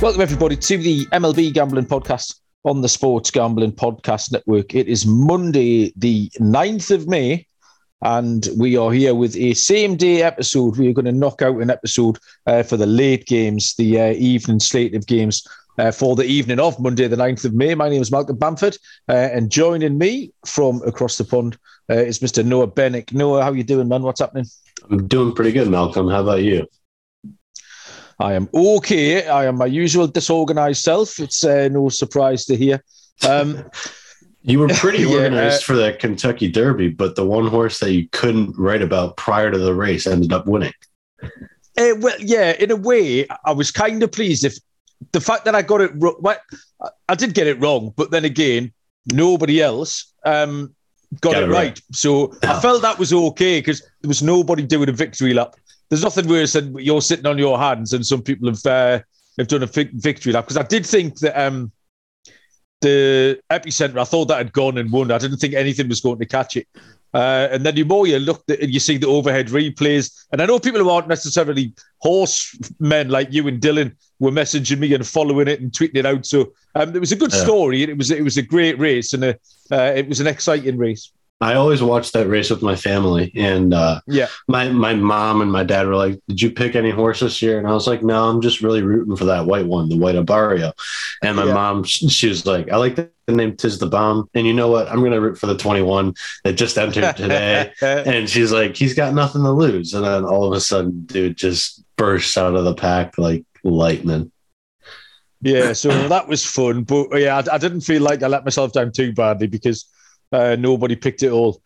Welcome, everybody, to the MLB Gambling Podcast on the Sports Gambling Podcast Network. It is Monday, the 9th of May, and we are here with a same day episode. We are going to knock out an episode uh, for the late games, the uh, evening slate of games uh, for the evening of Monday, the 9th of May. My name is Malcolm Bamford, uh, and joining me from across the pond uh, is Mr. Noah Bieniek. Noah, how are you doing, man? What's happening? I'm doing pretty good, Malcolm. How about you? I am okay. I am my usual disorganized self. It's uh, no surprise to hear. Um, you were pretty Yeah, organized uh, for that Kentucky Derby, but the one horse that you couldn't write about prior to the race ended up winning. Uh, well, yeah, in a way, I was kind of pleased if the fact that I got it. ro- Well, I- did get it wrong, but then again, nobody else um, got Got it it right. right. So I felt that was okay because there was nobody doing a victory lap. There's nothing worse than you're sitting on your hands and some people have uh, have done a vic- victory lap because I did think that um, the epicenter. I thought that had gone and won. I didn't think anything was going to catch it. Uh, and then the more you look at and you see the overhead replays, and I know people who aren't necessarily horsemen like you and Dylan were messaging me and following it and tweeting it out. So um, it was a good Yeah. story. It was it was a great race and a, uh, it was an exciting race. I always watched that race with my family, and uh, Yeah, my my mom and my dad were like, "Did you pick any horse this year?" And I was like, "No, I'm just really rooting for that white one, the white Abarrio." And my Yeah. mom, she was like, "I like the name Tiz the Bomb," and you know what? I'm going to root for the 21 that just entered today. and she's like, "He's got nothing to lose," and then all of a sudden, dude just bursts out of the pack like lightning. yeah. So that was fun, but yeah, I, I didn't feel like I let myself down too badly because uh, nobody picked it all.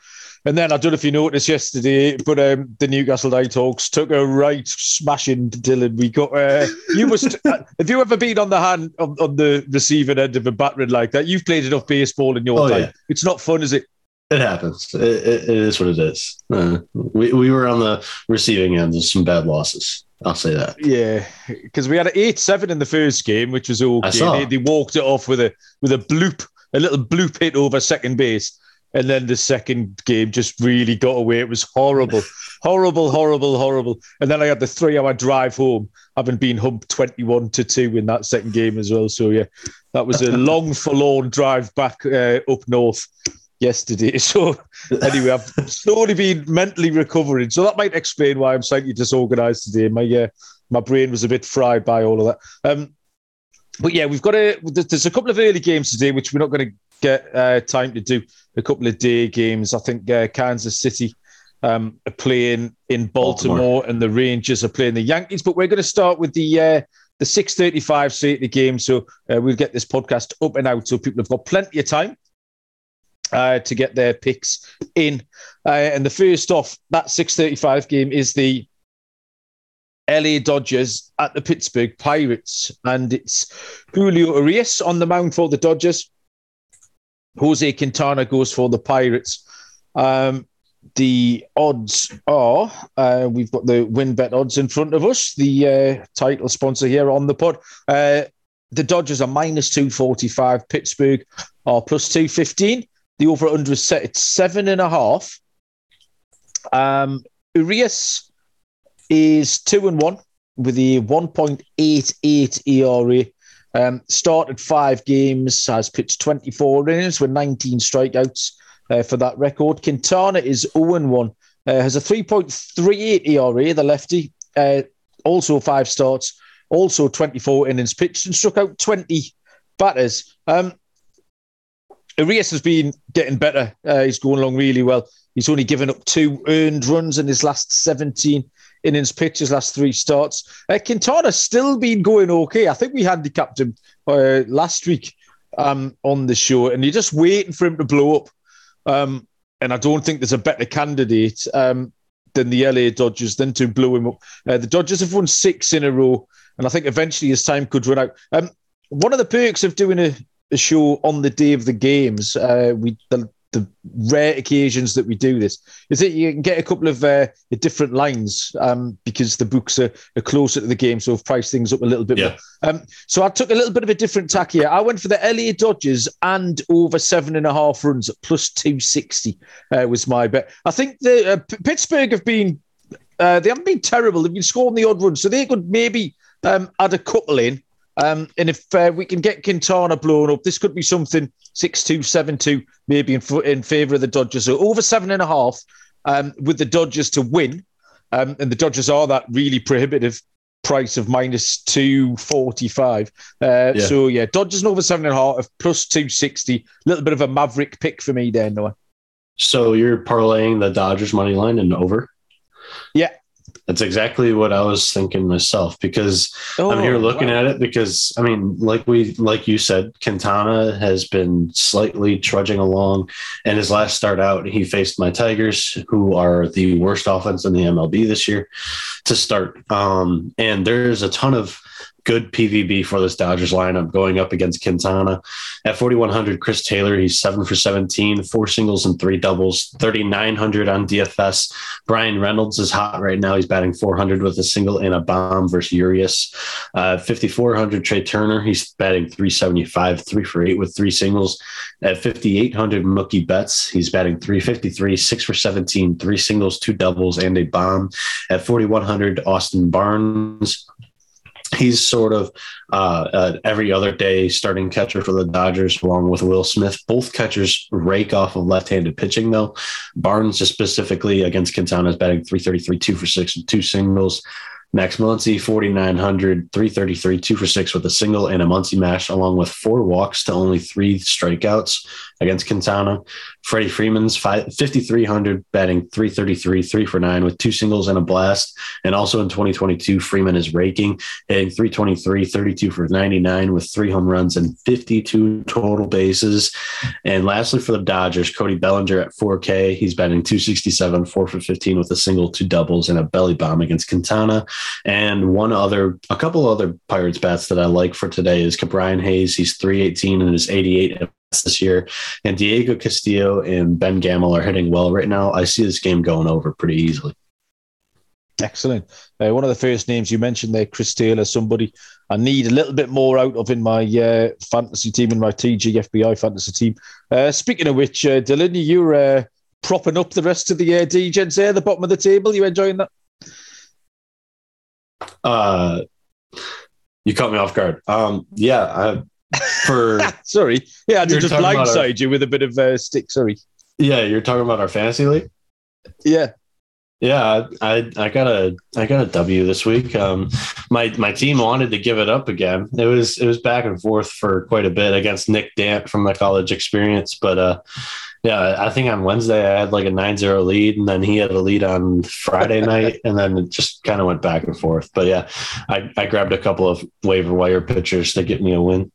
And then I don't know if you noticed yesterday, but um, the Newcastle Nighthawks took a right smashing to Dylan. We got uh, you must uh, have you ever been on the hand on, on the receiving end of a battering like that? You've played enough baseball in your Oh, time. yeah. It's not fun, is it? It happens. It, it, it is what it is. Uh, we we were on the receiving end of some bad losses. I'll say that. Yeah, because we had an eight-seven in the first game, which was okay. I saw. They, they walked it off with a with a bloop, a little bloop hit over second base, and then the second game just really got away. It was horrible, horrible, horrible, horrible. And then I had the three-hour drive home, having been humped twenty-one to two in that second game as well. So yeah, that was a long, forlorn drive back uh, up north yesterday. So anyway, I've slowly been mentally recovering. So that might explain why I'm slightly disorganized today. My uh, my brain was a bit fried by all of that. Um, but yeah, we've got a there's a couple of early games today, which we're not going to get uh, time to do. A couple of day games. I think uh, Kansas City um, are playing in Baltimore, Baltimore. and the Rangers are playing the Yankees. But we're going to start with the uh, the six thirty five slate of the game. So uh, we'll get this podcast up and out, so people have got plenty of time uh, to get their picks in. Uh, and the first off, that 635 game is the LA Dodgers at the Pittsburgh Pirates. And it's Julio Urias on the mound for the Dodgers. Jose Quintana goes for the Pirates. Um, the odds are uh, we've got the win bet odds in front of us, the uh, title sponsor here on the pod. Uh, the Dodgers are minus 245, Pittsburgh are plus 215. The over under is set at seven and a half. Um, Urias is two and one with a 1.88 ERA. Um, started five games, has pitched 24 innings with 19 strikeouts uh, for that record. Quintana is 0 and 1, uh, has a 3.38 ERA, the lefty, uh, also five starts, also 24 innings pitched and struck out 20 batters. Um, Urias has been getting better. Uh, he's going along really well. He's only given up two earned runs in his last 17 innings pitched, his last three starts. Uh, Quintana's still been going okay. I think we handicapped him uh, last week um, on the show, and you're just waiting for him to blow up. Um, and I don't think there's a better candidate um, than the LA Dodgers than to blow him up. Uh, the Dodgers have won six in a row, and I think eventually his time could run out. Um, one of the perks of doing a, a show on the day of the games, uh, we the, the rare occasions that we do this is that you can get a couple of uh, different lines um, because the books are, are, closer to the game, so I've priced things up a little bit yeah. more. Um, so I took a little bit of a different tack here. I went for the LA Dodgers and over seven and a half runs at plus 260 uh, was my bet. I think the uh, Pittsburgh have been, uh, they haven't been terrible. They've been scoring the odd runs, so they could maybe um, add a couple in. Um, and if uh, we can get Quintana blown up, this could be something 6 2, 7 2, maybe in, in favour of the Dodgers. So over seven and a half um, with the Dodgers to win. Um, and the Dodgers are that really prohibitive price of minus 245. Uh, yeah. So, yeah, Dodgers over seven and a half, plus of 260. A little bit of a maverick pick for me there, Noah. So you're parlaying the Dodgers money line and over? Yeah, that's exactly what I was thinking myself because oh, I'm here looking wow. at it because I mean, like we like you said, Quintana has been slightly trudging along. And his last start out, he faced my Tigers, who are the worst offense in the MLB this year, to start. Um, and there's a ton of good PVB for this Dodgers lineup going up against Quintana. At 4,100, Chris Taylor, he's seven for 17, four singles and three doubles, 3,900 on DFS. Bryan Reynolds is hot right now. He's batting 400 with a single and a bomb versus Urias. Uh, 5,400, Trea Turner, he's batting 375, three for eight with three singles. At 5,800, Mookie Betts, he's batting 353, six for 17, three singles, two doubles, and a bomb. At 4,100, Austin Barnes, he's sort of uh, uh, every other day starting catcher for the Dodgers, along with Will Smith. Both catchers rake off of left-handed pitching, though. Barnes, just specifically against Quintana, is batting 333, two for six, and two singles. Max Muncy, 4,900, 333, two for six with a single and a Muncy mash, along with four walks to only three strikeouts against Quintana. Freddie Freeman's 5,300, batting 333, three for nine with two singles and a blast. And also in 2022, Freeman is raking, hitting 323, 32 for 99 with three home runs and 52 total bases. And lastly, for the Dodgers, Cody Bellinger at 4K. He's batting 267, four for 15 with a single, two doubles, and a belly bomb against Quintana. And one other, a couple other Pirates bats that I like for today is Ke'Bryan Hayes. He's 318 and is 88 this year. And Diego Castillo and Ben Gamel are hitting well right now. I see this game going over pretty easily. Excellent. Uh, one of the first names you mentioned there, Chris Taylor, somebody I need a little bit more out of in my uh, fantasy team, in my TGFBI fantasy team. Uh, speaking of which, uh, Dylan, you're uh, propping up the rest of the uh, DGens there, the bottom of the table. You enjoying that? Uh, you caught me off guard. Um, yeah, I, for sorry, yeah, I just blindside our, you with a bit of uh, stick. Sorry. Yeah, you're talking about our fantasy league. Yeah, yeah, I I got a I got a W this week. Um, my my team wanted to give it up again. It was it was back and forth for quite a bit against Nick Dant from my college experience, but uh, yeah, I think on Wednesday I had like a 9-0 lead, and then he had a lead on Friday night, and then it just kind of went back and forth. But yeah, I I grabbed a couple of waiver wire pitchers to get me a win.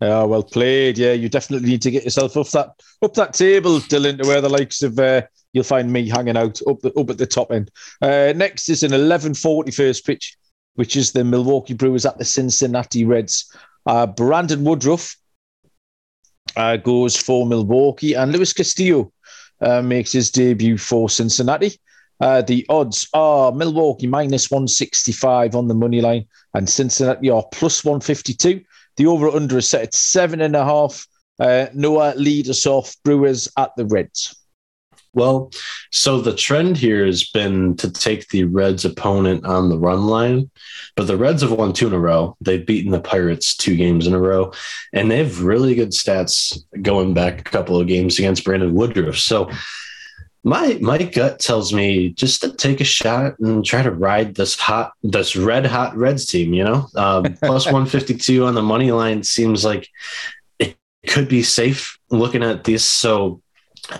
Yeah, well played. Yeah, you definitely need to get yourself up that up that table, Dylan, to where the likes of uh, you'll find me hanging out up the, up at the top end. Uh, next is an 11:40 first pitch, which is the Milwaukee Brewers at the Cincinnati Reds. Uh, Brandon Woodruff uh, goes for Milwaukee, and Luis Castillo uh, makes his debut for Cincinnati. Uh, the odds are Milwaukee minus 165 on the money line, and Cincinnati are plus 152. The over under is set at seven and a half. Uh, Noah lead us off. Brewers at the Reds. Well, so the trend here has been to take the Reds opponent on the run line, but the Reds have won two in a row. They've beaten the Pirates two games in a row, and they have really good stats going back a couple of games against Brandon Woodruff. So my my gut tells me just to take a shot and try to ride this hot this red hot Reds team. You know, um, plus one fifty two on the money line seems like it could be safe looking at this. So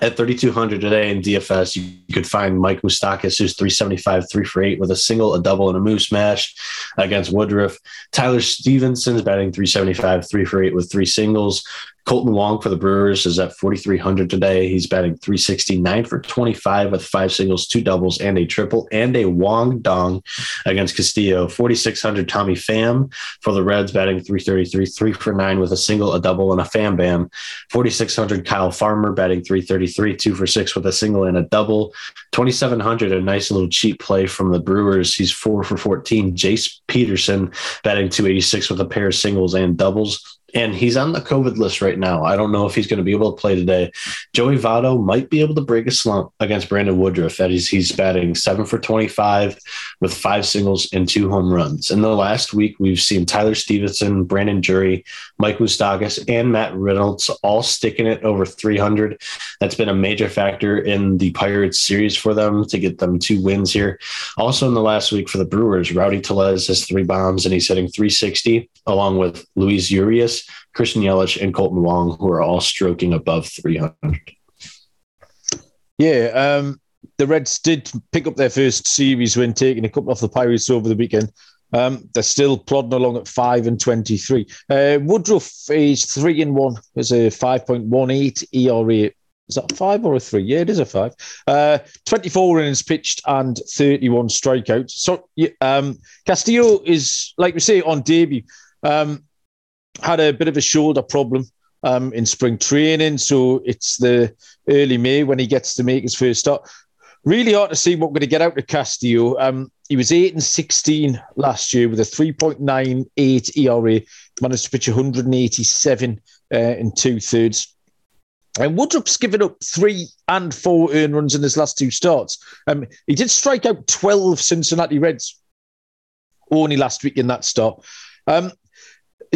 at 3,200 today in DFS, you, could find Mike Moustakas, who's 375, three for eight with a single, a double, and a moose smash against Woodruff. Tyler Stephenson's batting 375, three for eight with three singles. Kolten Wong for the Brewers is at 4,300 today. He's batting 369 for 25 with five singles, two doubles, and a triple, and a Wong Dong against Castillo. 4,600 Tommy Pham for the Reds, batting 333, three for nine with a single, a double, and a Pham Bam. 4,600 Kyle Farmer, batting 333, two for six with a single and a double. 2,700, a nice little cheap play from the Brewers. He's four for 14. Jace Peterson, batting 286 with a pair of singles and doubles and he's on the COVID list right now. I don't know if he's going to be able to play today. Joey Votto might be able to break a slump against Brandon Woodruff. That he's, he's batting seven for 25 with five singles and two home runs. In the last week, we've seen Tyler Stephenson, Brandon Drury, Mike Moustakas, and Matt Reynolds all sticking it over 300. That's been a major factor in the Pirates series for them to get them two wins here. Also in the last week for the Brewers, Rowdy Tellez has three bombs and he's hitting 360 along with Luis Urias Christian Yelich, and Kolten Wong, who are all stroking above 300. Yeah, um, the Reds did pick up their first series win, taking a couple off the Pirates over the weekend. Um, they're still plodding along at five and twenty-three. Uh, Woodruff is three and one. Is a five point one eight ERA. Is that five or a three? Yeah, it is a five. Uh, 24 innings pitched and 31 strikeouts. So um, Castillo is, like we say, on debut. Um, had a bit of a shoulder problem um, in spring training. So it's the early May when he gets to make his first start. Really hard to see what we're going to get out of Castillo. Um, he was 8 and 16 last year with a 3.98 ERA, managed to pitch 187 uh, in two thirds. And Woodruff's given up three and four earned runs in his last two starts. Um, he did strike out 12 Cincinnati Reds only last week in that start. Um,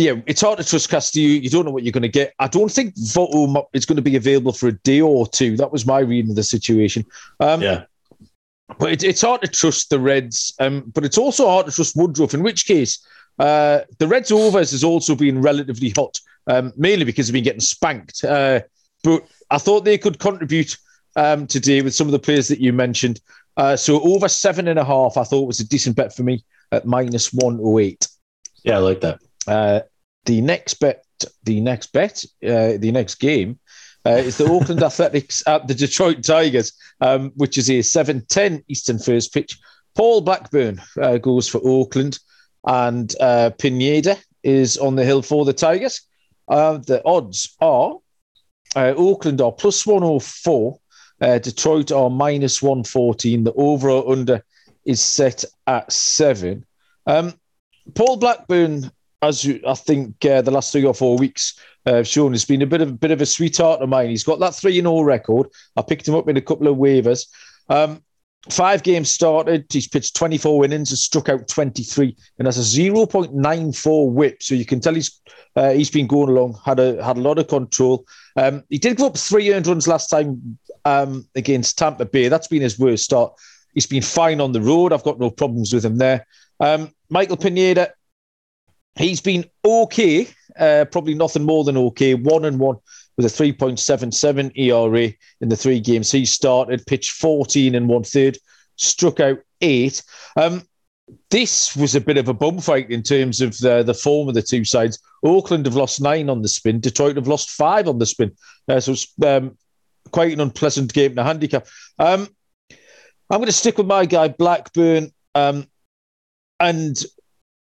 yeah, it's hard to trust Castillo. You don't know what you're going to get. I don't think Votto is going to be available for a day or two. That was my reading of the situation. Um, yeah. But it, it's hard to trust the Reds. Um, but it's also hard to trust Woodruff, in which case, uh, the Reds' overs has also been relatively hot, um, mainly because they've been getting spanked. Uh, but I thought they could contribute um, today with some of the players that you mentioned. Uh, so over seven and a half, I thought was a decent bet for me at minus 108. Yeah, I like that. Uh, the next bet, the next bet, uh, the next game uh, is the Oakland Athletics at the Detroit Tigers, um, which is a 7-10 Eastern first pitch. Paul Blackburn uh, goes for Oakland, and uh, Pineda is on the hill for the Tigers. the odds are Oakland are plus 104, Detroit are minus 114. The over or under is set at seven. Um, Paul Blackburn as you, I think uh, the last three or four weeks uh, have shown, has been a bit of a bit of a sweetheart of mine. He's got that three and all record. I picked him up in a couple of waivers. Um, five games started. He's pitched 24 innings and struck out 23, and has a 0.94 WHIP. So you can tell he's uh, he's been going along. Had a had a lot of control. Um, he did give up three earned runs last time um, against Tampa Bay. That's been his worst start. He's been fine on the road. I've got no problems with him there. Um, Michael Pineda, He's been okay, uh, probably nothing more than okay. One and one with a 3.77 ERA in the three games he started, pitched 14 and one third, struck out eight. Um, this was a bit of a bum fight in terms of the, the form of the two sides. Oakland have lost nine on the spin. Detroit have lost five on the spin. Uh, so it's um, quite an unpleasant game to handicap. Um, I'm going to stick with my guy, Blackburn. Um, and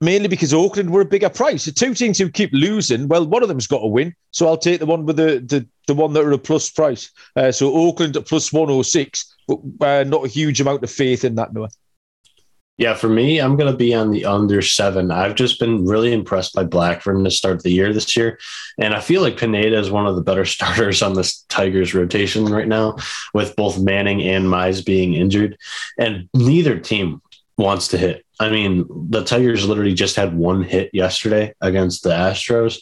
mainly because Oakland were a bigger price. The two teams who keep losing, well, one of them's got to win. So I'll take the one with the the, the one that are a plus price. Uh, so Oakland at plus 106, but uh, not a huge amount of faith in that, Noah. Yeah, for me, I'm going to be on the under seven. I've just been really impressed by Blackburn to start the year this year. And I feel like Pineda is one of the better starters on this Tigers rotation right now, with both Manning and Mize being injured. And neither team wants to hit. I mean, the Tigers literally just had one hit yesterday against the Astros,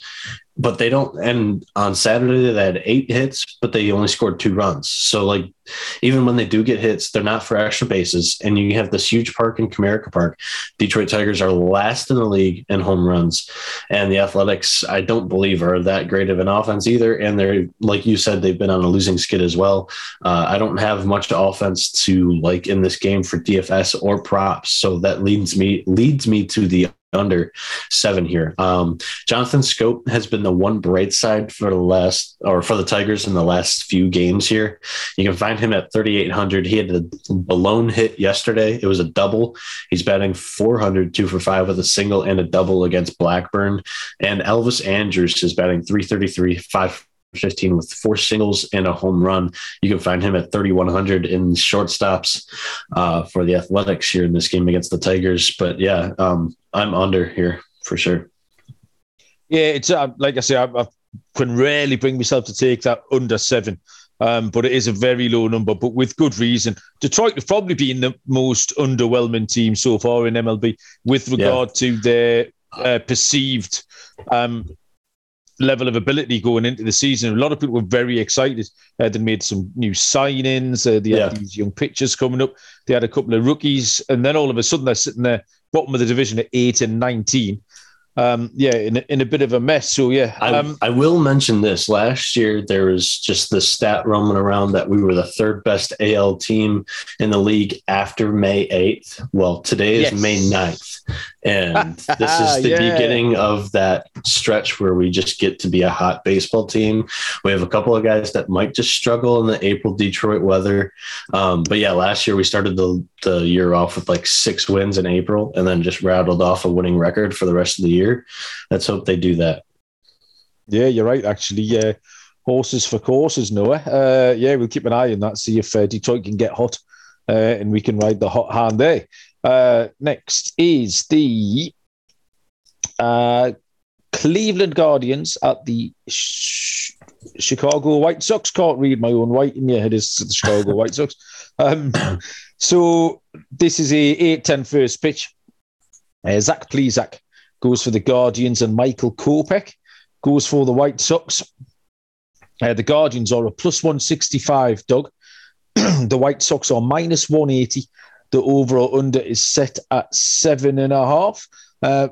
but they don't. And on Saturday, they had eight hits, but they only scored two runs. So, like, even when they do get hits, they're not for extra bases. And you have this huge park in Comerica Park. Detroit Tigers are last in the league in home runs. And the Athletics, I don't believe, are that great of an offense either. And they're, like you said, they've been on a losing skid as well. Uh, I don't have much offense to like in this game for DFS or props. So that leads me leads me to the under seven here. Um, Jonathan Schoop has been the one bright side for the last, or for the Tigers in the last few games here. You can find him at 3,800. He had a balloon hit yesterday. It was a double. He's batting 400, two for five with a single and a double against Blackburn. And Elvis Andrus is batting 333, five 15 with four singles and a home run. You can find him at 3,100 in shortstops uh, for the Athletics here in this game against the Tigers. But yeah, um, I'm under here for sure. Yeah, it's uh, like I say, I, I, can rarely bring myself to take that under seven. Um, but it is a very low number, but with good reason. Detroit have probably been the most underwhelming team so far in MLB with regard yeah. to their uh, perceived um, level of ability going into the season. A lot of people were very excited. Uh, they made some new signings. Uh, they had these young pitchers coming up. They had a couple of rookies, and then all of a sudden they're sitting there bottom of the division at eight and nineteen um, yeah, in a, in a bit of a mess. So yeah, um, I, I, will mention this. Last year there was just the stat roaming around that we were the third best AL team in the league after May eighth. Well, today is yes. May 9th. And this is the yeah. beginning of that stretch where we just get to be a hot baseball team. We have a couple of guys that might just struggle in the April Detroit weather, um, but yeah, last year we started the the year off with like six wins in April, and then just rattled off a winning record for the rest of the year. Let's hope they do that. Yeah, you're right. Actually, yeah, horses for courses, Noah. Uh, yeah, we'll keep an eye on that. See if uh, Detroit can get hot, uh, and we can ride the hot hand there. Uh, next is the uh, Cleveland Guardians at the sh- Chicago White Sox. Can't read my own writing. Yeah, it is the Chicago White Sox. Um, so this is a 8-10 first pitch. Uh, Zach Plesac goes for the Guardians, and Michael Kopech goes for the White Sox. Uh, the Guardians are a plus 165, Doug. the White Sox are minus 180. The overall under is set at seven and a half. Uh,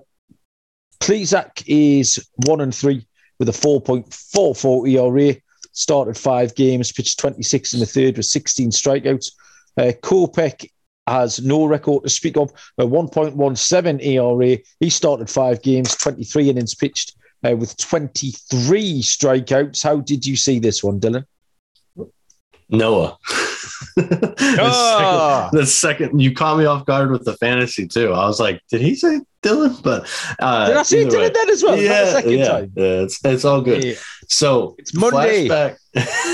Plesac is one and three with a 4.44 ERA. Started five games, pitched 26 in the third with 16 strikeouts. Uh, has no record to speak of. A 1.17 ERA. He started five games, 23 innings pitched uh, with 23 strikeouts. How did you see this one, Dylan? Noah. the, oh. second, the, second, you caught me off guard with the fantasy too. I was like, did he say Dylan? But uh, did I see Dylan then as well? Yeah, yeah, yeah, it's it's all good. Yeah. So it's Monday. Flashback,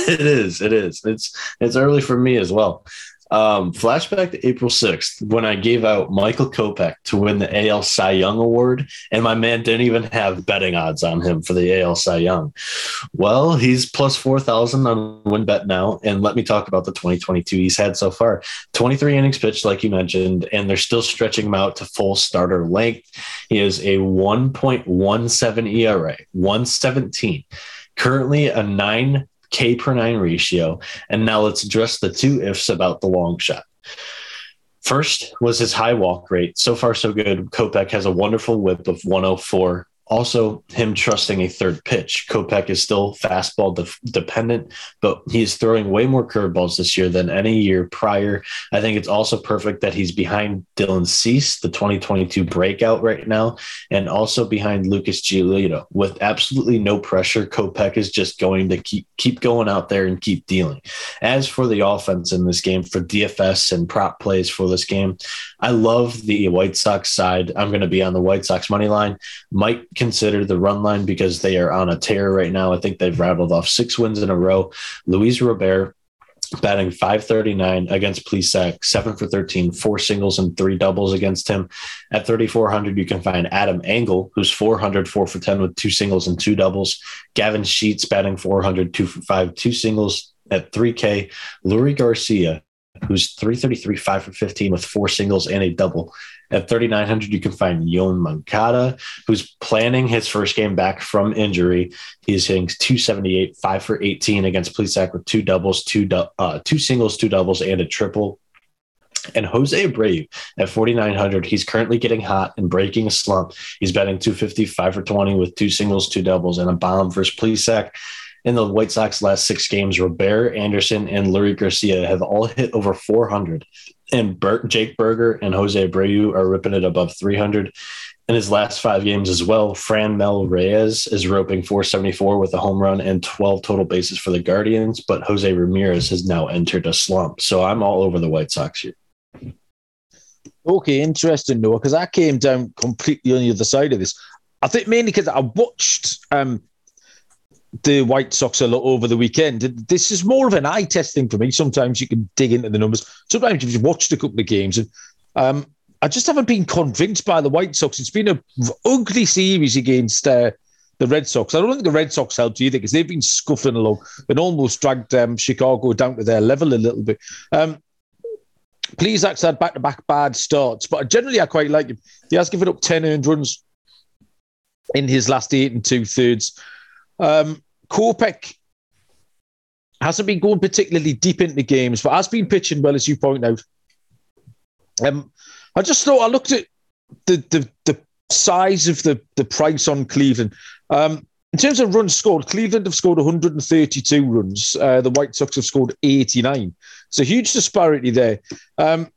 it is. It is. It's it's early for me as well. Um, flashback to April 6th when I gave out Michael Kopech to win the AL Cy Young Award, and my man didn't even have betting odds on him for the AL Cy Young. Well, he's plus 4,000 on WynnBET now. And let me talk about the 2022 he's had so far 23 innings pitched, like you mentioned, and they're still stretching him out to full starter length. He is a 1.17 ERA, 117 currently a nine K per nine ratio. And now let's address the two ifs about the long shot. First was his high walk rate. So far, so good. Kopech has a wonderful whip of 104 also, him trusting a third pitch. Kopech is still fastball de- dependent, but he's throwing way more curveballs this year than any year prior. I think it's also perfect that he's behind Dylan Cease, the 2022 breakout right now, and also behind Lucas Giolito. With absolutely no pressure, Kopech is just going to keep keep going out there and keep dealing. As for the offense in this game, for DFS and prop plays for this game, I love the White Sox side. I'm going to be on the White Sox money line. Might consider the run line because they are on a tear right now. I think they've rattled off six wins in a row. Luis Robert batting 539 against Plesac, seven for 13, four singles and three doubles against him. At 3,400, you can find Adam Engel, who's 400, four for 10 with two singles and two doubles. Gavin Sheets batting 400, two for five, two singles at 3K. Leury Garcia, who's 333, 5 for 15 with four singles and a double. At 3,900, you can find Yoan Moncada, who's planning his first game back from injury. He's hitting 278, 5 for 18 against Plesac with two doubles, two, uh, two singles, two doubles, and a triple. And Jose Abreu at 4,900, he's currently getting hot and breaking a slump. He's betting 255 for 20 with two singles, two doubles, and a bomb versus Plesac in the White Sox last six games, Robert Anderson and Leury Garcia have all hit over 400. And Bert, Jake Burger and Jose Abreu are ripping it above 300. in his last five games as well. Franmil Reyes is roping 474 with a home run and 12 total bases for the Guardians, but Jose Ramirez has now entered a slump. So I'm all over the White Sox here. Okay, interesting, Noah, because I came down completely on the other side of this. I think mainly because I watched um, the White Sox a lot over the weekend. This is more of an eye test thing for me. Sometimes you can dig into the numbers. Sometimes you've watched a couple of games and um, I just haven't been convinced by the White Sox. It's been an ugly series against uh, the Red Sox. I don't think the Red Sox helped you either because they've been scuffing along and almost dragged um, Chicago down to their level a little bit. Um, Plesac had back to back bad starts, but generally I quite like him. He has given up 10 earned runs in his last eight and two thirds. Um, hasn't been going particularly deep into games, but has been pitching well, as you point out. Um, I just thought I looked at the the, the size of the the price on Cleveland. Um, in terms of runs scored, Cleveland have scored 132 runs. Uh, the White Sox have scored 89. So huge disparity there. Um,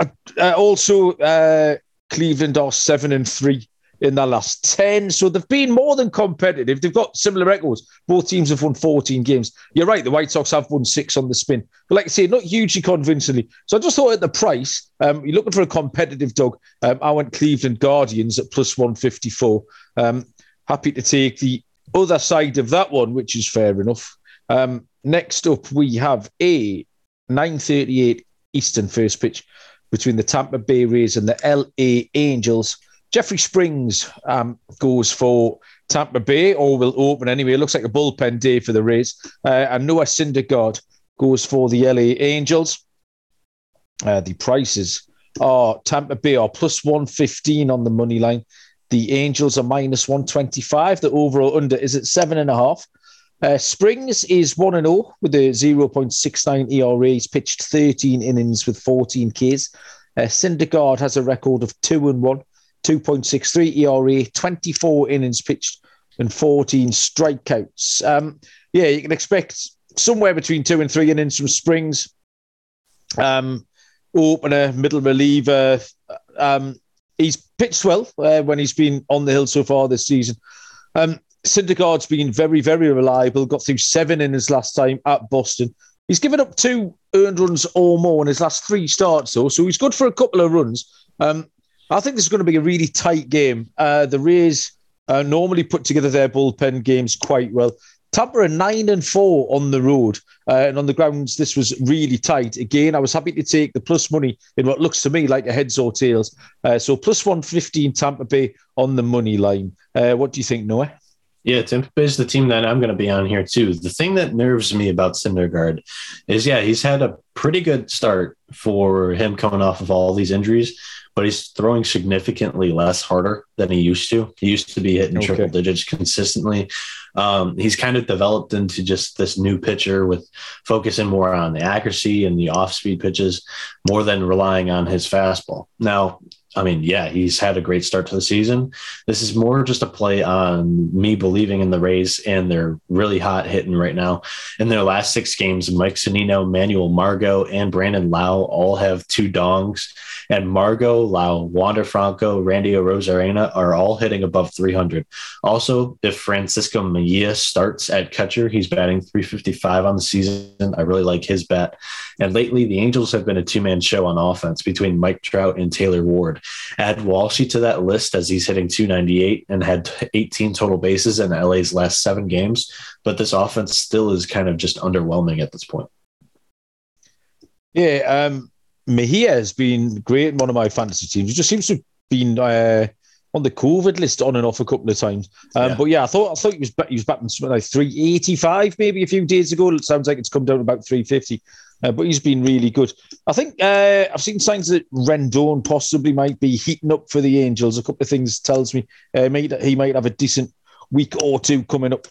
uh, also, uh, Cleveland are seven and three in the last 10. So they've been more than competitive. They've got similar records. Both teams have won 14 games. You're right, the White Sox have won six on the spin. But like I say, not hugely convincingly. So I just thought at the price, um, you're looking for a competitive dog. Um, I went Cleveland Guardians at plus 154. Um, happy to take the other side of that one, which is fair enough. Um, next up, we have a 9.38 Eastern first pitch between the Tampa Bay Rays and the LA Angels. Jeffrey Springs um, goes for Tampa Bay, or will open anyway. It looks like a bullpen day for the Rays. Uh, and Noah Syndergaard goes for the LA Angels. Uh, the prices are Tampa Bay are plus 115 on the money line. The Angels are minus 125. The overall under is at seven and a half. Uh, Springs is 1 0 with a 0.69 ERA. He's pitched 13 innings with 14 Ks. Uh, Syndergaard has a record of 2 and 1 2.63 ERA, 24 innings pitched, and 14 strikeouts. Um, yeah, you can expect somewhere between two and three innings from Springs. Um, opener, middle reliever. Um, he's pitched well uh, when he's been on the hill so far this season. Um, Syndergaard's been very, very reliable. Got through seven in his last time at Boston. He's given up two earned runs or more in his last three starts, though, so he's good for a couple of runs. Um, I think this is going to be a really tight game. Uh, the Rays uh, normally put together their bullpen games quite well. Tampa are nine and four on the road, uh, and on the grounds this was really tight. Again, I was happy to take the plus money in what looks to me like a heads or tails. Uh, so plus one fifteen Tampa Bay on the money line. Uh, what do you think, Noah? Yeah, Tampa Bay is the team that I'm going to be on here too. The thing that nerves me about Syndergaard is, yeah, he's had a pretty good start for him coming off of all these injuries, but he's throwing significantly less harder than he used to. He used to be hitting okay. triple digits consistently. Um, he's kind of developed into just this new pitcher with focusing more on the accuracy and the off speed pitches more than relying on his fastball. Now, I mean, yeah, he's had a great start to the season. This is more just a play on me believing in the Rays, and they're really hot hitting right now. In their last six games, Mike Zunino, Manuel Margot, and Brandon Lowe all have two dongs and Margot, Lowe, Wander Franco, Randy Arozarena are all hitting above 300. Also, if Francisco Mejia starts at catcher, he's batting 355 on the season. I really like his bat. And lately, the Angels have been a two man show on offense between Mike Trout and Taylor Ward. Add Walshy to that list as he's hitting 298 and had 18 total bases in LA's last seven games. But this offense still is kind of just underwhelming at this point. Yeah, um, Mejia has been great in one of my fantasy teams. He just seems to have been uh, on the COVID list on and off a couple of times. Um, yeah. But yeah, I thought I thought he was he was batting something like three eighty five maybe a few days ago. It sounds like it's come down to about three fifty. Uh, but he's been really good. I think uh, I've seen signs that Rendon possibly might be heating up for the Angels. A couple of things tells me uh, might, he might have a decent week or two coming up.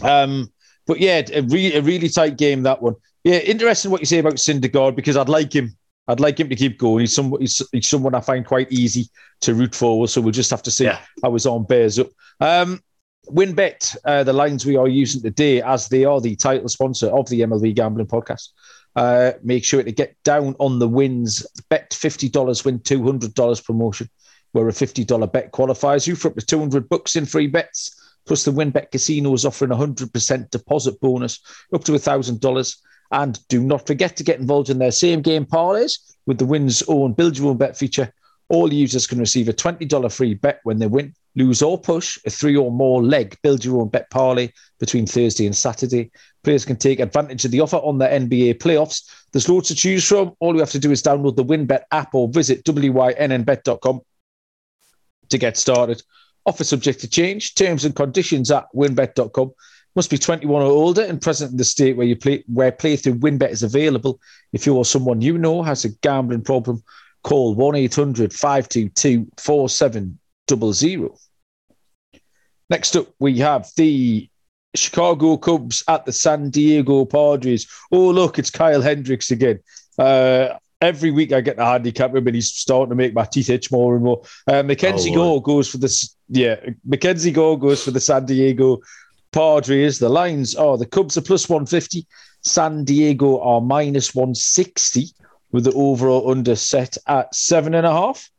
Um, but yeah, a, re- a really tight game that one. Yeah, interesting what you say about Syndergaard because I'd like him. I'd like him to keep going. He's, some, he's, he's someone I find quite easy to root for. So we'll just have to see yeah. how his arm bears up. Um, WynnBET, uh, the lines we are using today, as they are the title sponsor of the MLB Gambling Podcast, Uh, make sure to get down on the wins. Bet $50, win $200 promotion, where a $50 bet qualifies you for up to 200 bucks in free bets. Plus, the WynnBET Casino is offering a 100% deposit bonus up to $1,000. And do not forget to get involved in their same game parlays with the Win's own build your own bet feature. All users can receive a $20 free bet when they win, lose or push a three or more leg build your own bet parlay between Thursday and Saturday. Players can take advantage of the offer on the NBA playoffs. There's loads to choose from. All you have to do is download the WynnBET app or visit wynnbet.com to get started. Offer subject to change. Terms and conditions at wynnbet.com. Must be 21 or older and present in the state where you play where playthrough WynnBET is available. If you or someone you know has a gambling problem, call 1-800-522-4700. Next up, we have the Chicago Cubs at the San Diego Padres. Oh, look, it's Kyle Hendricks again. Uh, every week I get the handicap him, and he's starting to make my teeth itch more and more. Uh, Mackenzie oh, Gore goes for this. Yeah, Mackenzie Gore goes for the San Diego Padres. The lines are the Cubs are plus 150, San Diego are minus 160, with the overall under set at seven and a half.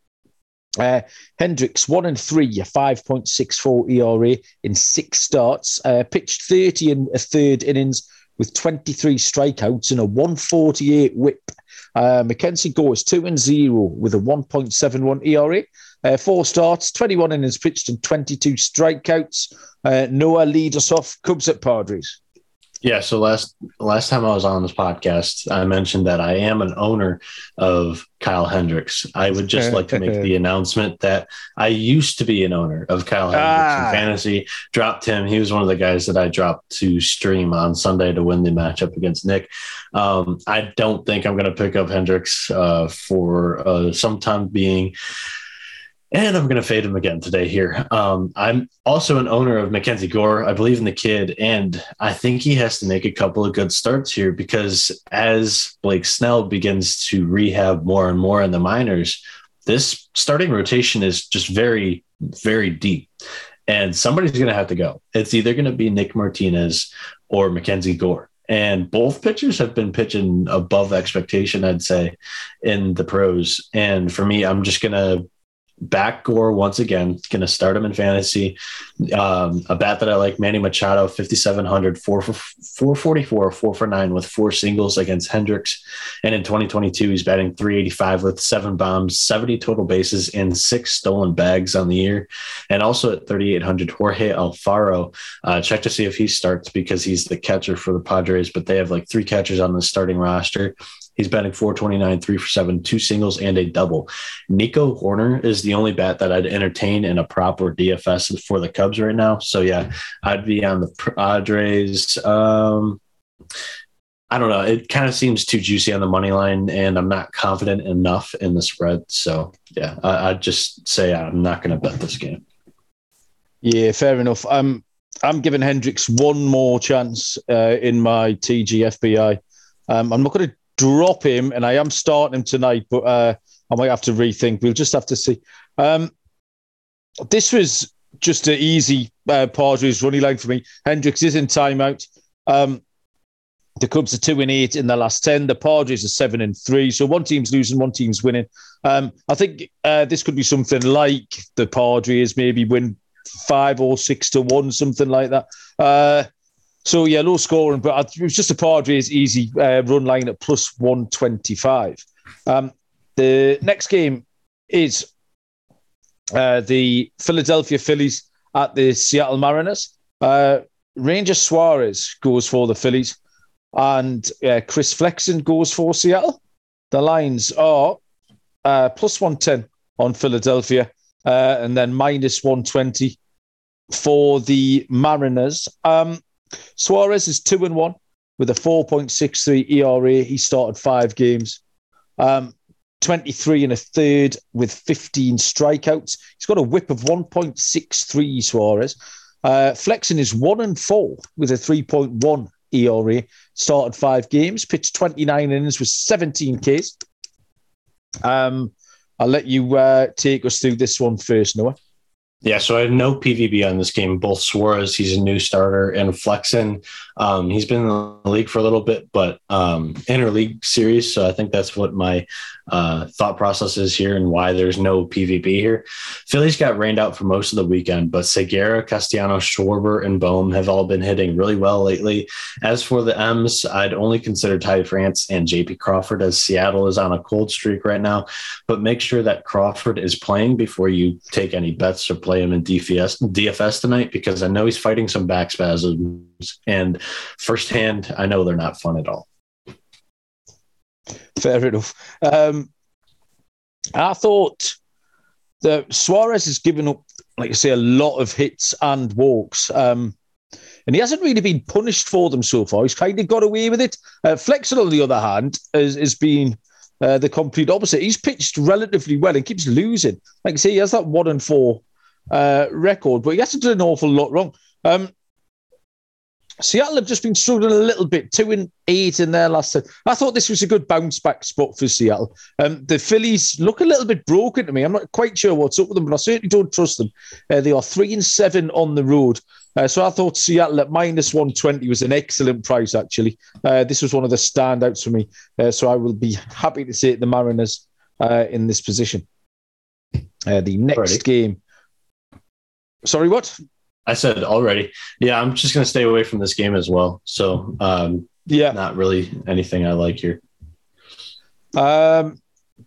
Uh, Hendricks, one and three, a 5.64 ERA in six starts, uh, pitched 30 in a third innings with 23 strikeouts and a 148 whip. Uh, Mackenzie Gore 2 and 0 with a 1.71 ERA. Uh, four starts, 21 innings pitched, and 22 strikeouts. Uh, Noah lead us off. Cubs at Padres. Yeah. So last last time I was on this podcast, I mentioned that I am an owner of Kyle Hendricks. I would just like to make the announcement that I used to be an owner of Kyle Hendricks ah. in fantasy. Dropped him. He was one of the guys that I dropped to stream on Sunday to win the matchup against Nick. Um, I don't think I'm going to pick up Hendricks uh, for uh, some time being. And I'm going to fade him again today here. Um, I'm also an owner of Mackenzie Gore. I believe in the kid, and I think he has to make a couple of good starts here because as Blake Snell begins to rehab more and more in the minors, this starting rotation is just very, very deep. And somebody's going to have to go. It's either going to be Nick Martinez or Mackenzie Gore. And both pitchers have been pitching above expectation, I'd say, in the pros. And for me, I'm just going to back Gore once again. Going to start him in fantasy. Um, a bat that I like, Manny Machado, 5,700, 4 for 444, 4 for 9 with four singles against Hendricks. And in 2022, he's batting 385 with seven bombs, 70 total bases, and six stolen bags on the year. And also at 3,800, Jorge Alfaro. Uh, check to see if he starts because he's the catcher for the Padres, but they have like three catchers on the starting roster. He's batting 429, three for seven, two singles and a double. Nico Hoerner is the only bat that I'd entertain in a prop or DFS for the Cubs right now. So yeah, I'd be on the Padres. Um, I don't know. It kind of seems too juicy on the money line, and I'm not confident enough in the spread. So yeah, I, would just say I'm not going to bet this game. Yeah, fair enough. I'm I'm giving Hendricks one more chance uh, in my TGFBI. Um, I'm not going to drop him, and I am starting him tonight, but uh, I might have to rethink. We'll just have to see. Um, this was just an easy uh, Padres running line for me. Hendricks is in timeout. Um, the Cubs are two and eight in the last ten. The Padres are seven and three. So one team's losing, one team's winning. Um, I think uh, this could be something like the Padres maybe win five or six to one, something like that. Uh, so yeah, low scoring, but it was just a Padres easy uh, run line at plus one twenty five. Um, the next game is uh, the Philadelphia Phillies at the Seattle Mariners. Uh, Ranger Suarez goes for the Phillies, and uh, Chris Flexen goes for Seattle. The lines are uh, plus one ten on Philadelphia, uh, and then minus one twenty for the Mariners. Um, Suarez is two and one with a 4.63 ERA. He started five games. Um, 23 and a third with 15 strikeouts. He's got a whip of 1.63 Suarez. Uh, Flexen is one and four with a 3.1 ERA. Started five games, pitched 29 innings with 17 Ks. Um, I'll let you uh, take us through this one first, Noah. Yeah, so I have no PVB on this game. Both Suarez, he's a new starter, and Flexen, um, he's been in the league for a little bit, but um, interleague series. So I think that's what my uh, thought process is here and why there's no PVB here. Phillies got rained out for most of the weekend, but Segura, Castellanos, Schwarber, and Bohm have all been hitting really well lately. As for the M's, I'd only consider Ty France and JP Crawford as Seattle is on a cold streak right now, but make sure that Crawford is playing before you take any bets or play him in DFS, DFS tonight because I know he's fighting some back spasms and firsthand, I know they're not fun at all. Fair enough. Um, I thought that Suarez has given up, like I say, a lot of hits and walks. Um, and he hasn't really been punished for them so far. He's kind of got away with it. Uh, on the other hand, has, has been uh, the complete opposite. He's pitched relatively well and keeps losing. Like I say, he has that one and four uh, record, but he has to do an awful lot wrong. Um, Seattle have just been struggling a little bit, two and eight in their last. I thought this was a good bounce back spot for Seattle. Um, the Phillies look a little bit broken to me. I'm not quite sure what's up with them, but I certainly don't trust them. Uh, they are three and seven on the road. Uh, so I thought Seattle at minus 120 was an excellent price, actually. Uh, this was one of the standouts for me. Uh, so I will be happy to see the Mariners uh, in this position. Uh, the next Ready. game. Sorry, what? I said already. Yeah, I'm just going to stay away from this game as well. So, um, yeah, not really anything I like here. Um,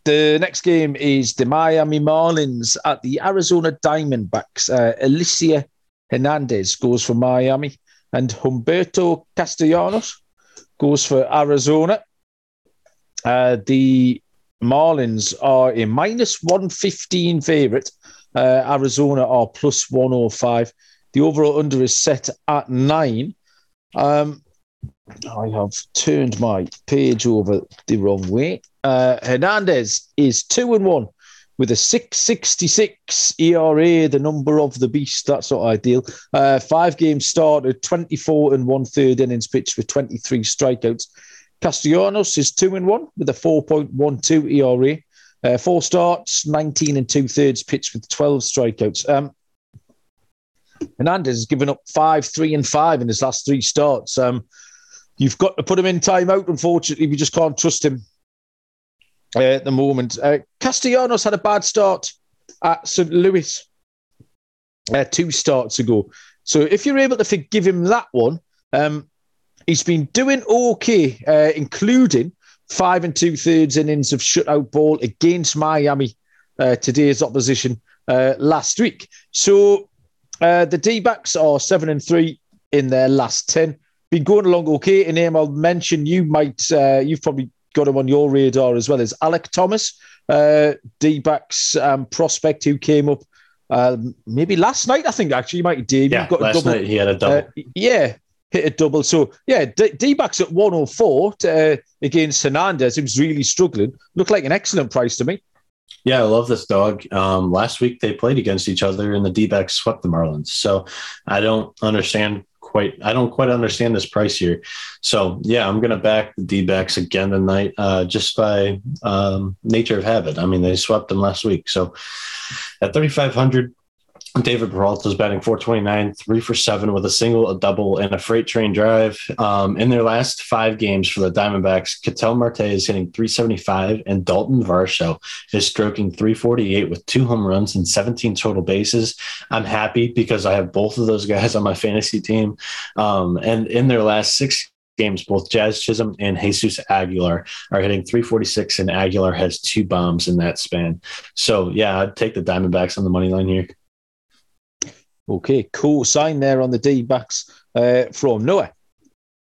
the next game is the Miami Marlins at the Arizona Diamondbacks. Uh, Elieser Hernandez goes for Miami, and Humberto Castellanos goes for Arizona. Uh, the Marlins are a minus 115 favorite. Uh, Arizona are plus 105. The overall under is set at nine. Um, I have turned my page over the wrong way. Uh, Hernandez is two and one with a 666 ERA, the number of the beast. That's not ideal. Uh, five games started, 24 and one third innings pitched with 23 strikeouts. Castellanos is two and one with a 4.12 ERA. Uh, four starts, 19 and two thirds pitched with 12 strikeouts. Um, Hernandez has given up five, three, and five in his last three starts. Um, you've got to put him in timeout. Unfortunately, we just can't trust him uh, at the moment. Uh, Castellanos had a bad start at St. Louis uh, two starts ago. So if you're able to forgive him that one, um, he's been doing okay, uh, including five and two thirds innings of shutout ball against Miami, uh, today's opposition uh, last week. So uh, the D backs are seven and three in their last 10. Been going along okay. A name I'll mention, you might, uh, you've probably got him on your radar as well, as Alek Thomas, uh, D backs um, prospect who came up um, maybe last night, I think actually, you might Dave. Yeah, got last double. night he had a double. Uh, yeah, hit a double. So yeah, D backs at 104 to, uh, against Hernandez. He was really struggling. Looked like an excellent price to me. Yeah, I love this dog. Um, last week they played against each other and the D backs swept the Marlins. So I don't understand quite I don't quite understand this price here. So yeah, I'm gonna back the D backs again tonight, uh, just by um, nature of habit. I mean, they swept them last week. So at 3,500, David Peralta is batting 429, three for seven with a single, a double, and a freight train drive. Um, in their last five games for the Diamondbacks, Ketel Marte is hitting 375, and Dalton Varsho is stroking 348 with two home runs and 17 total bases. I'm happy because I have both of those guys on my fantasy team. Um, and in their last six games, both Jazz Chisholm and Jesus Aguilar are hitting 346, and Aguilar has two bombs in that span. So, yeah, I'd take the Diamondbacks on the money line here. Okay, cool sign there on the D backs uh, from Noah.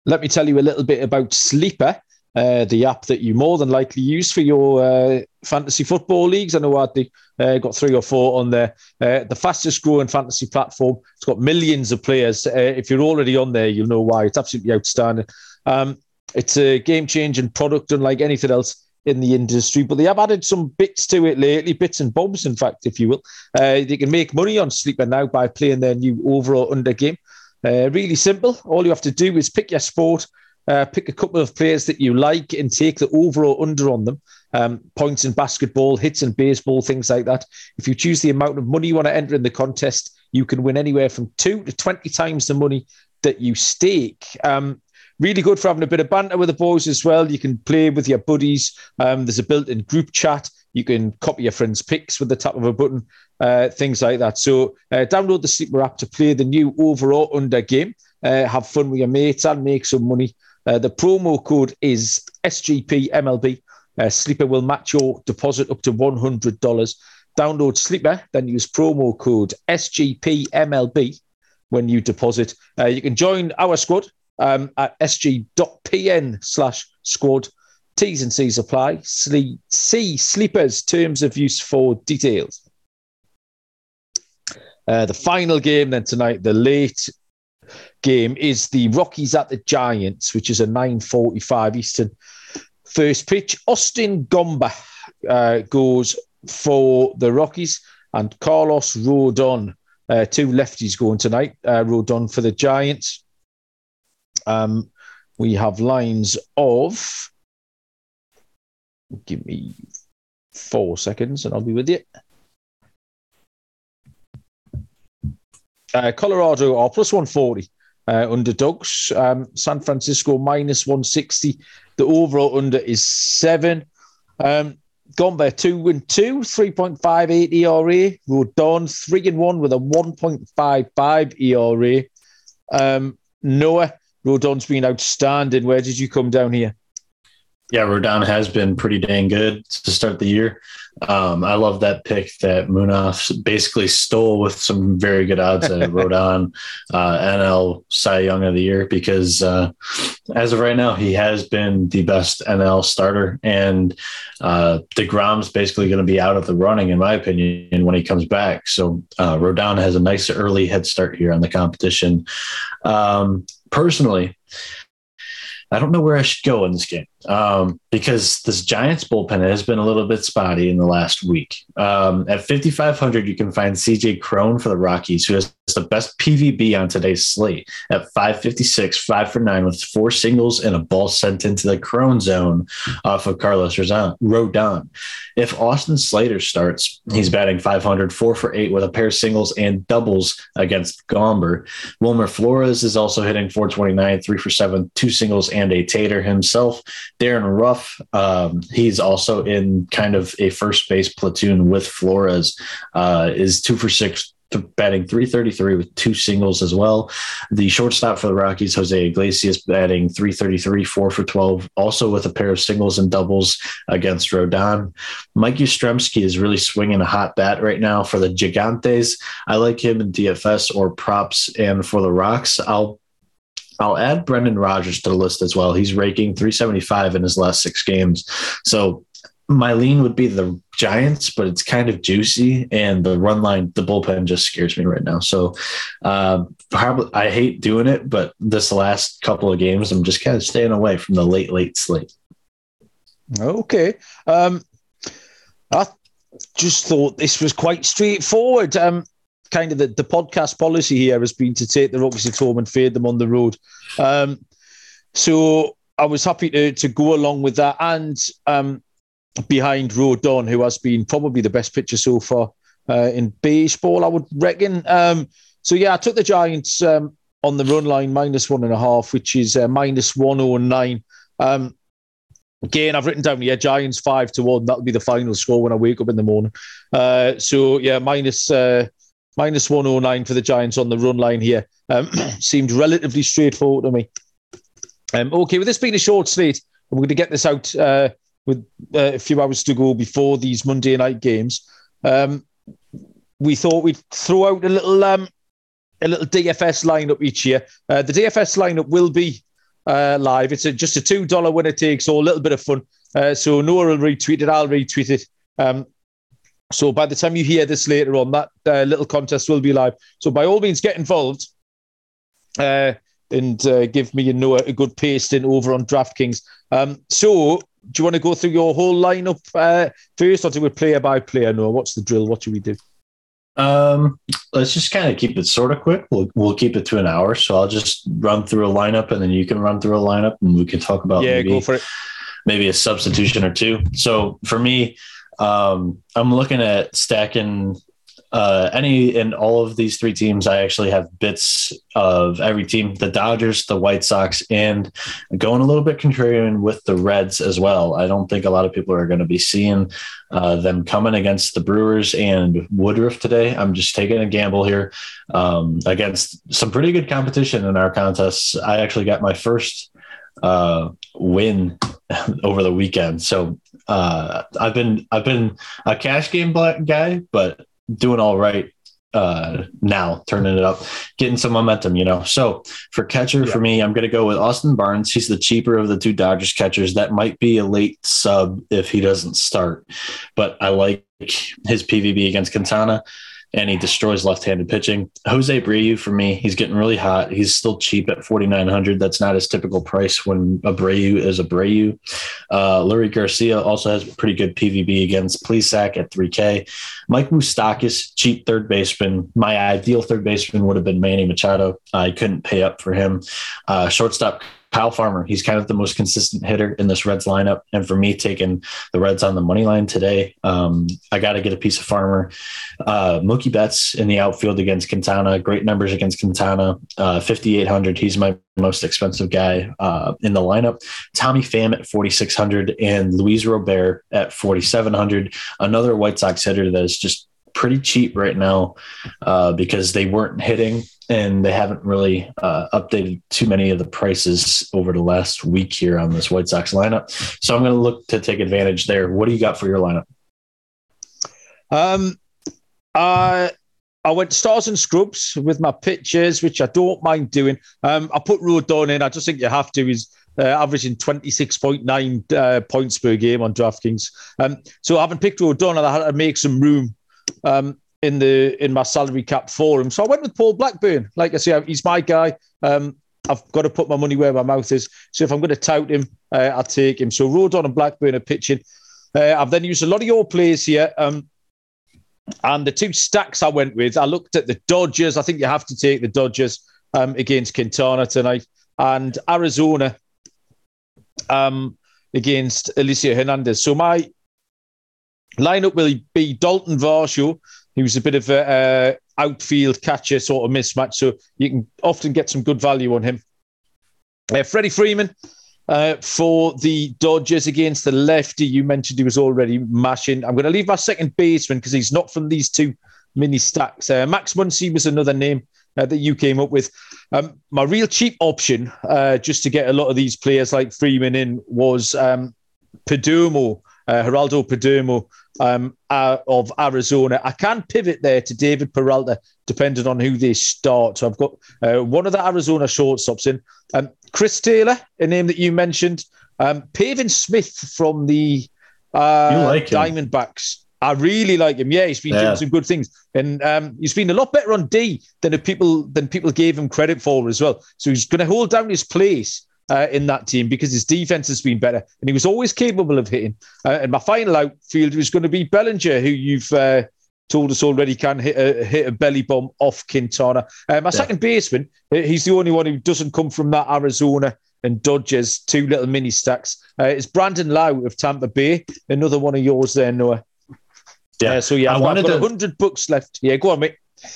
Let me tell you a little bit about Sleeper, uh, the app that you more than likely use for your uh, fantasy football leagues. I know I uh, got three or four on there. Uh, the fastest growing fantasy platform. It's got millions of players. Uh, if you're already on there, you'll know why. It's absolutely outstanding. Um, it's a game changing product, unlike anything else in the industry, but they have added some bits to it lately, bits and bobs, in fact, if you will. Uh, they can make money on Sleeper now by playing their new overall under game. Uh, really simple. All you have to do is pick your sport, Uh, pick a couple of players that you like and take the over or under on them. Um, points in basketball, hits in baseball, things like that. If you choose the amount of money you want to enter in the contest, you can win anywhere from two to 20 times the money that you stake. Um, really good for having a bit of banter with the boys as well. You can play with your buddies. Um, there's a built in group chat. You can copy your friends' pics with the tap of a button, uh, things like that. So, uh, download the Sleeper app to play the new over or under game. Uh, have fun with your mates and make some money. Uh, the promo code is SGPMLB. Uh, Sleeper will match your deposit up to $100. Download Sleeper, then use promo code SGPMLB when you deposit. Uh, you can join our squad um, at sg.pn slash squad. T's and C's apply. See Sleepers terms of use for details. Uh, the final game then tonight, the late game, is the Rockies at the Giants, which is a 9.45 Eastern first pitch. Austin Gomber uh, goes for the Rockies and Carlos Rodon, uh, two lefties going tonight. Uh, Rodon for the Giants. Um, we have lines of. Give me four seconds and I'll be with you. Uh, Colorado are plus 140 uh, underdogs. Um, San Francisco minus 160. The overall under is seven. Um, Gomber two and two, 3.58 ERA. Rodon three and one with a 1.55 ERA. Um, Noah, Rodon's been outstanding. Where did you come down here? Yeah, Rodon has been pretty dang good to start the year. Um, I love that pick that Munaf basically stole with some very good odds at Rodon uh, NL Cy Young of the Year because uh, as of right now, he has been the best NL starter. And uh, DeGrom's basically going to be out of the running, in my opinion, when he comes back. So uh, Rodon has a nice early head start here on the competition. Um, personally, I don't know where I should go in this game um, because this Giants bullpen has been a little bit spotty in the last week. Um, at 5,500, you can find CJ Cron for the Rockies, who has the best PVB on today's slate at 556, five for nine with four singles and a ball sent into the Cron zone off of Carlos Rodon. If Austin Slater starts, he's batting 500, four for eight with a pair of singles and doubles against Gomber. Wilmer Flores is also hitting 429, three for seven, two singles and a tater himself. Darin Ruf, um, he's also in kind of a first base platoon with Flores, uh, is two for six, batting 333 with two singles as well. The shortstop for the Rockies, Jose Iglesias, batting 333, four for 12, also with a pair of singles and doubles against Rodon. Mike Yastrzemski is really swinging a hot bat right now for the Gigantes. I like him in DFS or props. And for the Rocks, I'll I'll add Brendan Rodgers to the list as well. He's raking 375 in his last six games. So my lean would be the Giants, but it's kind of juicy, and the run line, the bullpen just scares me right now. So, um, probably I hate doing it, but this last couple of games, I'm just kind of staying away from the late, late slate. Okay, um, I just thought this was quite straightforward. Um, kind of the, the podcast policy here has been to take the Rockies at home and fade them on the road. Um, so I was happy to to go along with that, and um, behind Rodon, who has been probably the best pitcher so far uh, in baseball, I would reckon. Um, so yeah, I took the Giants um, on the run line minus one and a half, which is uh, minus one oh nine. Um, again, I've written down here Giants five to one. That'll be the final score when I wake up in the morning. Uh, so yeah, minus uh, minus 109 for the Giants on the run line here. Um, seemed relatively straightforward to me. Um, okay, with this being a short slate, we're going to get this out uh, with uh, a few hours to go before these Monday night games. Um, we thought we'd throw out a little um, a little DFS lineup each year. Uh, the DFS lineup will be uh, live. It's a, just a two dollar winner takes all, a little bit of fun. Uh, so Noah will retweet it. I'll retweet it. Um, so by the time you hear this later on, that uh, little contest will be live. So by all means, get involved uh, and uh, give me and Noah a good pasting over on DraftKings. Um, so do you want to go through your whole lineup uh, first, or do we player by player? Noah, what's the drill? What should we do? Um, let's just kind of keep it sort of quick. We'll we'll keep it to an hour. So I'll just run through a lineup, and then you can run through a lineup, and we can talk about Yeah, maybe, go for it. maybe a substitution or two. So for me, um, I'm looking at stacking uh, any and all of these three teams. I actually have bits of every team: the Dodgers, the White Sox, and going a little bit contrarian with the Reds as well. I don't think a lot of people are going to be seeing uh, them coming against the Brewers and Woodruff today. I'm just taking a gamble here um, against some pretty good competition in our contests. I actually got my first uh, win over the weekend. So uh, I've been I've been a cash game black guy, but doing all right uh, now, turning it up, getting some momentum, you know. So for catcher, Yeah. for me, I'm going to go with Austin Barnes. He's the cheaper of the two Dodgers catchers. That might be a late sub if he doesn't start, but I like his PVB against Quintana. And he destroys left-handed pitching. Jose Abreu for me, he's getting really hot. He's still cheap at forty nine hundred. That's not his typical price when a Abreu is Abreu. Uh, Leury Garcia also has pretty good PVB against Plesac at 3K. Mike Moustakas, cheap third baseman. My ideal third baseman would have been Manny Machado. I couldn't pay up for him. Uh, shortstop Kyle Farmer. He's kind of the most consistent hitter in this Reds lineup. And for me, taking the Reds on the money line today, um, I got to get a piece of Farmer. Uh, Mookie Betts in the outfield against Quintana. Great numbers against Quintana. Uh, 5,800. He's my most expensive guy uh, in the lineup. Tommy Pham at 4,600 and Luis Robert at 4,700. Another White Sox hitter that is just pretty cheap right now uh, because they weren't hitting and they haven't really uh, updated too many of the prices over the last week here on this White Sox lineup. So I'm going to look to take advantage there. What do you got for your lineup? Um, I I went stars and scrubs with my pitches, which I don't mind doing. Um, I put Rodon in. I just think you have to. He's uh, averaging 26.9 uh, points per game on DraftKings. Um, so I haven't picked Rodon, and I had to make some room um, in the in my salary cap forum. So I went with Paul Blackburn. Like I say, he's my guy. Um, I've got to put my money where my mouth is. So if I'm going to tout him, uh, I'll take him. So Rodon and Blackburn are pitching. Uh, I've then used a lot of your players here. Um, and the two stacks I went with, I looked at the Dodgers. I think you have to take the Dodgers um, against Quintana tonight, and Arizona um, against Elieser Hernandez. So my lineup will be Dalton Varsho, who's a bit of a, a outfield catcher sort of mismatch. So you can often get some good value on him. Uh, Freddie Freeman uh, for the Dodgers against the lefty. You mentioned he was already mashing. I'm going to leave my second baseman because he's not from these two mini stacks. Uh, Max Muncy was another name uh, that you came up with. Um, my real cheap option, uh, just to get a lot of these players like Freeman in, was um, Perdomo, uh, Geraldo Perdomo um, uh, of Arizona. I can pivot there to David Peralta, depending on who they start. So I've got uh, one of the Arizona shortstops in. Um, Chris Taylor, a name that you mentioned. Um, Pavin Smith from the uh, like. Diamondbacks. I really like him. Yeah, he's been Yeah. doing some good things, and um, he's been a lot better on D than the people than people gave him credit for as well. So he's going to hold down his place uh, in that team because his defense has been better, and he was always capable of hitting. Uh, and my final outfield was going to be Bellinger, who you've uh, told us already can hit a hit a belly bomb off Quintana. Uh, my second baseman, uh, he's the only one who doesn't come from that Arizona and Dodgers two little mini stacks. Uh, it's Brandon Lowe of Tampa Bay, another one of yours there, Noah. Yeah. So yeah, I I've, wanted got to- hundred bucks left. Yeah, go on, mate.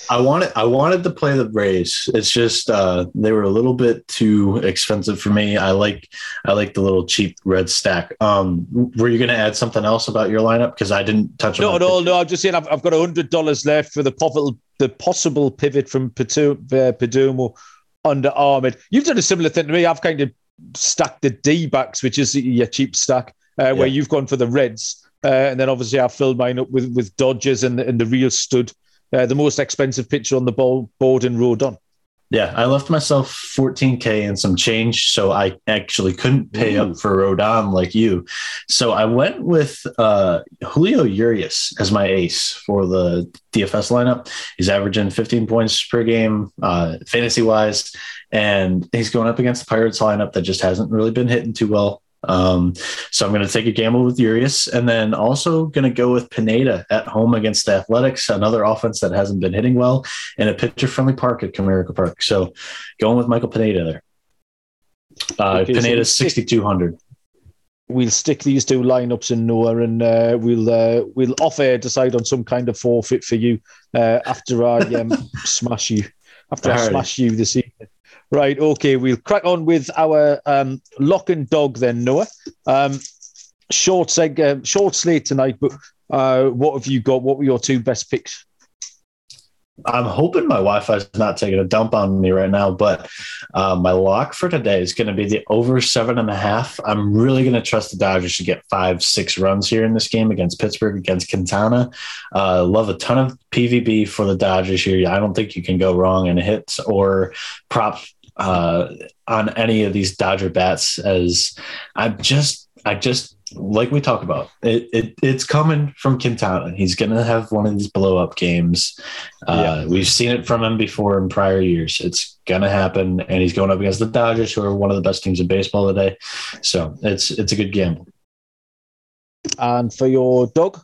I wanted I wanted to play the Rays. It's just uh, they were a little bit too expensive for me. I like I like the little cheap red stack. Um, were you going to add something else about your lineup? Because I didn't touch on no, my pitch. No, I'm just saying I've, I've got hundred dollars left for the possible the possible pivot from uh, Perdomo under Ahmed. You've done a similar thing to me. I've kind of stacked the D backs, which is your cheap stack, uh, where Yeah. you've gone for the Reds, uh, and then obviously I filled mine up with with Dodgers and the, and the real stud, uh, the most expensive pitcher on the ball, board in Rodon. Yeah, I left myself 14k and some change, so I actually couldn't pay Ooh. up for Rodon like you. So I went with uh, Julio Urias as my ace for the DFS lineup. He's averaging 15 points per game, uh, fantasy wise, and he's going up against the Pirates lineup that just hasn't really been hitting too well. Um, so I'm going to take a gamble with Urias and then also going to go with Pineda at home against the Athletics, another offense that hasn't been hitting well in a pitcher friendly park at Comerica Park. So going with Michael Pineda there. Uh, okay, Pineda's so 6,200 we'll stick these two lineups in Noah, and uh, we'll uh, we'll off air decide on some kind of forfeit for you uh, after I um, smash you after All I right. smash you this evening. Right, okay, we'll crack on with our um, lock and dog then, Noah. Um, short seg, uh, short slate tonight, but uh, what have you got? What were your two best picks? I'm hoping my Wi-Fi is not taking a dump on me right now, but uh, my lock for today is going to be the over seven and a half. I'm really going to trust the Dodgers to get five, six runs here in this game against Pittsburgh, against Quintana. Uh, love a ton of PVB for the Dodgers here. I don't think you can go wrong in hits or props uh, on any of these Dodger bats. As I'm just, I just like we talk about, it, it it's coming from Quintana. He's going to have one of these blow up games. Uh, yeah. We've seen it from him before in prior years. It's going to happen, and he's going up against the Dodgers, who are one of the best teams in baseball today. So it's it's a good gamble. And for your dog,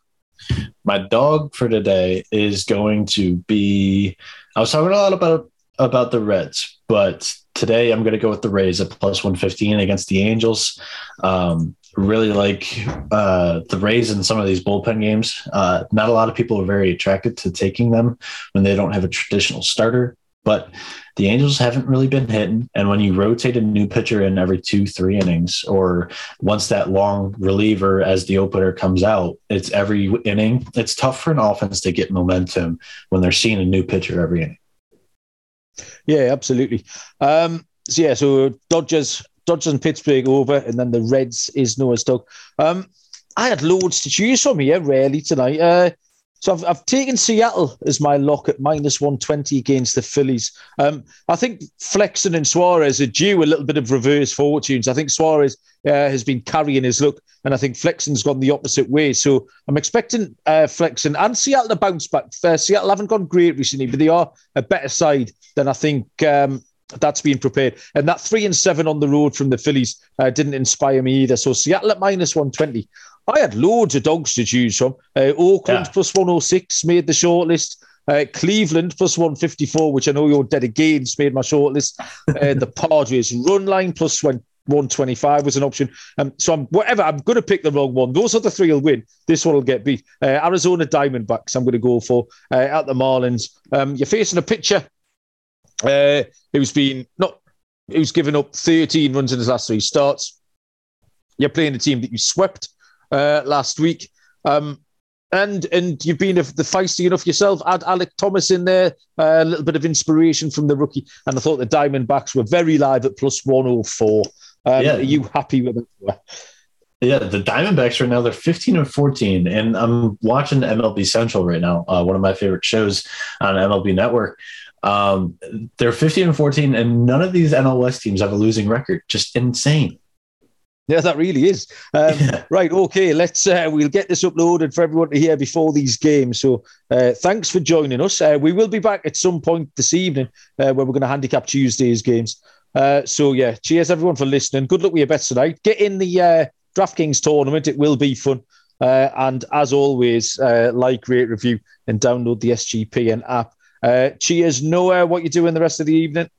my dog for today is going to be. I was talking a lot about about the Reds, but today I'm going to go with the Rays at plus 115 against the Angels. Um, really like uh, the Rays in some of these bullpen games. Uh, not a lot of people are very attracted to taking them when they don't have a traditional starter, but the Angels haven't really been hitting. And when you rotate a new pitcher in every two, three innings, or once that long reliever as the opener comes out, it's every inning. It's tough for an offense to get momentum when they're seeing a new pitcher every inning. Yeah, absolutely. Um, so yeah, so Dodgers Dodgers and Pittsburgh over, and then the Reds is Noah's dog. Um, I had loads to choose from here, really, tonight. Uh, so I've, I've taken Seattle as my lock at minus 120 against the Phillies. Um, I think Flexen and Suarez are due a little bit of reverse fortunes. I think Suarez uh, has been carrying his look, and I think Flexen's gone the opposite way. So I'm expecting uh, Flexen and Seattle to bounce back. Uh, Seattle haven't gone great recently, but they are a better side than I think um, that's been prepared. And that three and seven on the road from the Phillies uh, didn't inspire me either. So Seattle at minus 120. I had loads of dogs to choose from. Uh, Oakland yeah. plus 106 made the shortlist. Uh, Cleveland plus 154, which I know you're dead against, made my shortlist. Uh, the Padres run line plus 125 was an option. Um, so I'm whatever. I'm going to pick the wrong one. Those are the three will win. This one will get beat. Uh, Arizona Diamondbacks. I'm going to go for uh, at the Marlins. Um, you're facing a pitcher uh, who's been not who's given up 13 runs in his last three starts. You're playing a team that you swept uh, last week. Um, and and you've been the feisty enough yourself. Add Alek Thomas in there, uh, a little bit of inspiration from the rookie. And I thought the Diamondbacks were very live at plus 104. Um, yeah. Are you happy with it? Yeah, the Diamondbacks right now they're 15 and 14, and I'm watching MLB Central right now, uh, one of my favorite shows on MLB Network. Um, they're 15 and 14, and none of these NL West teams have a losing record. Just insane. Yeah, that really is. Um, yeah. Right. Okay. Let's. Uh, we'll get this uploaded for everyone to hear before these games. So, uh, thanks for joining us. Uh, we will be back at some point this evening uh, where we're going to handicap Tuesday's games. Uh, so, yeah. Cheers everyone for listening. Good luck with your bets tonight. Get in the uh, DraftKings tournament. It will be fun. and as always, like, rate, review, and download the SGPN app. Uh, cheers, Noah. What you doing the rest of the evening?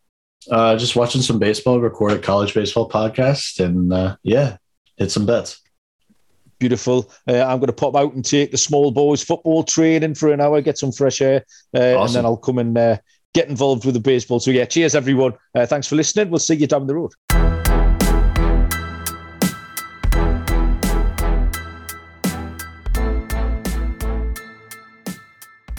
Uh, just watching some baseball, record a college baseball podcast, and uh, yeah, hit some bets. Beautiful. Uh, I'm going to pop out and take the small boys football training for an hour, get some fresh air, uh, awesome. and then I'll come and uh, get involved with the baseball. So yeah, cheers everyone. Uh, thanks for listening. We'll see you down the road.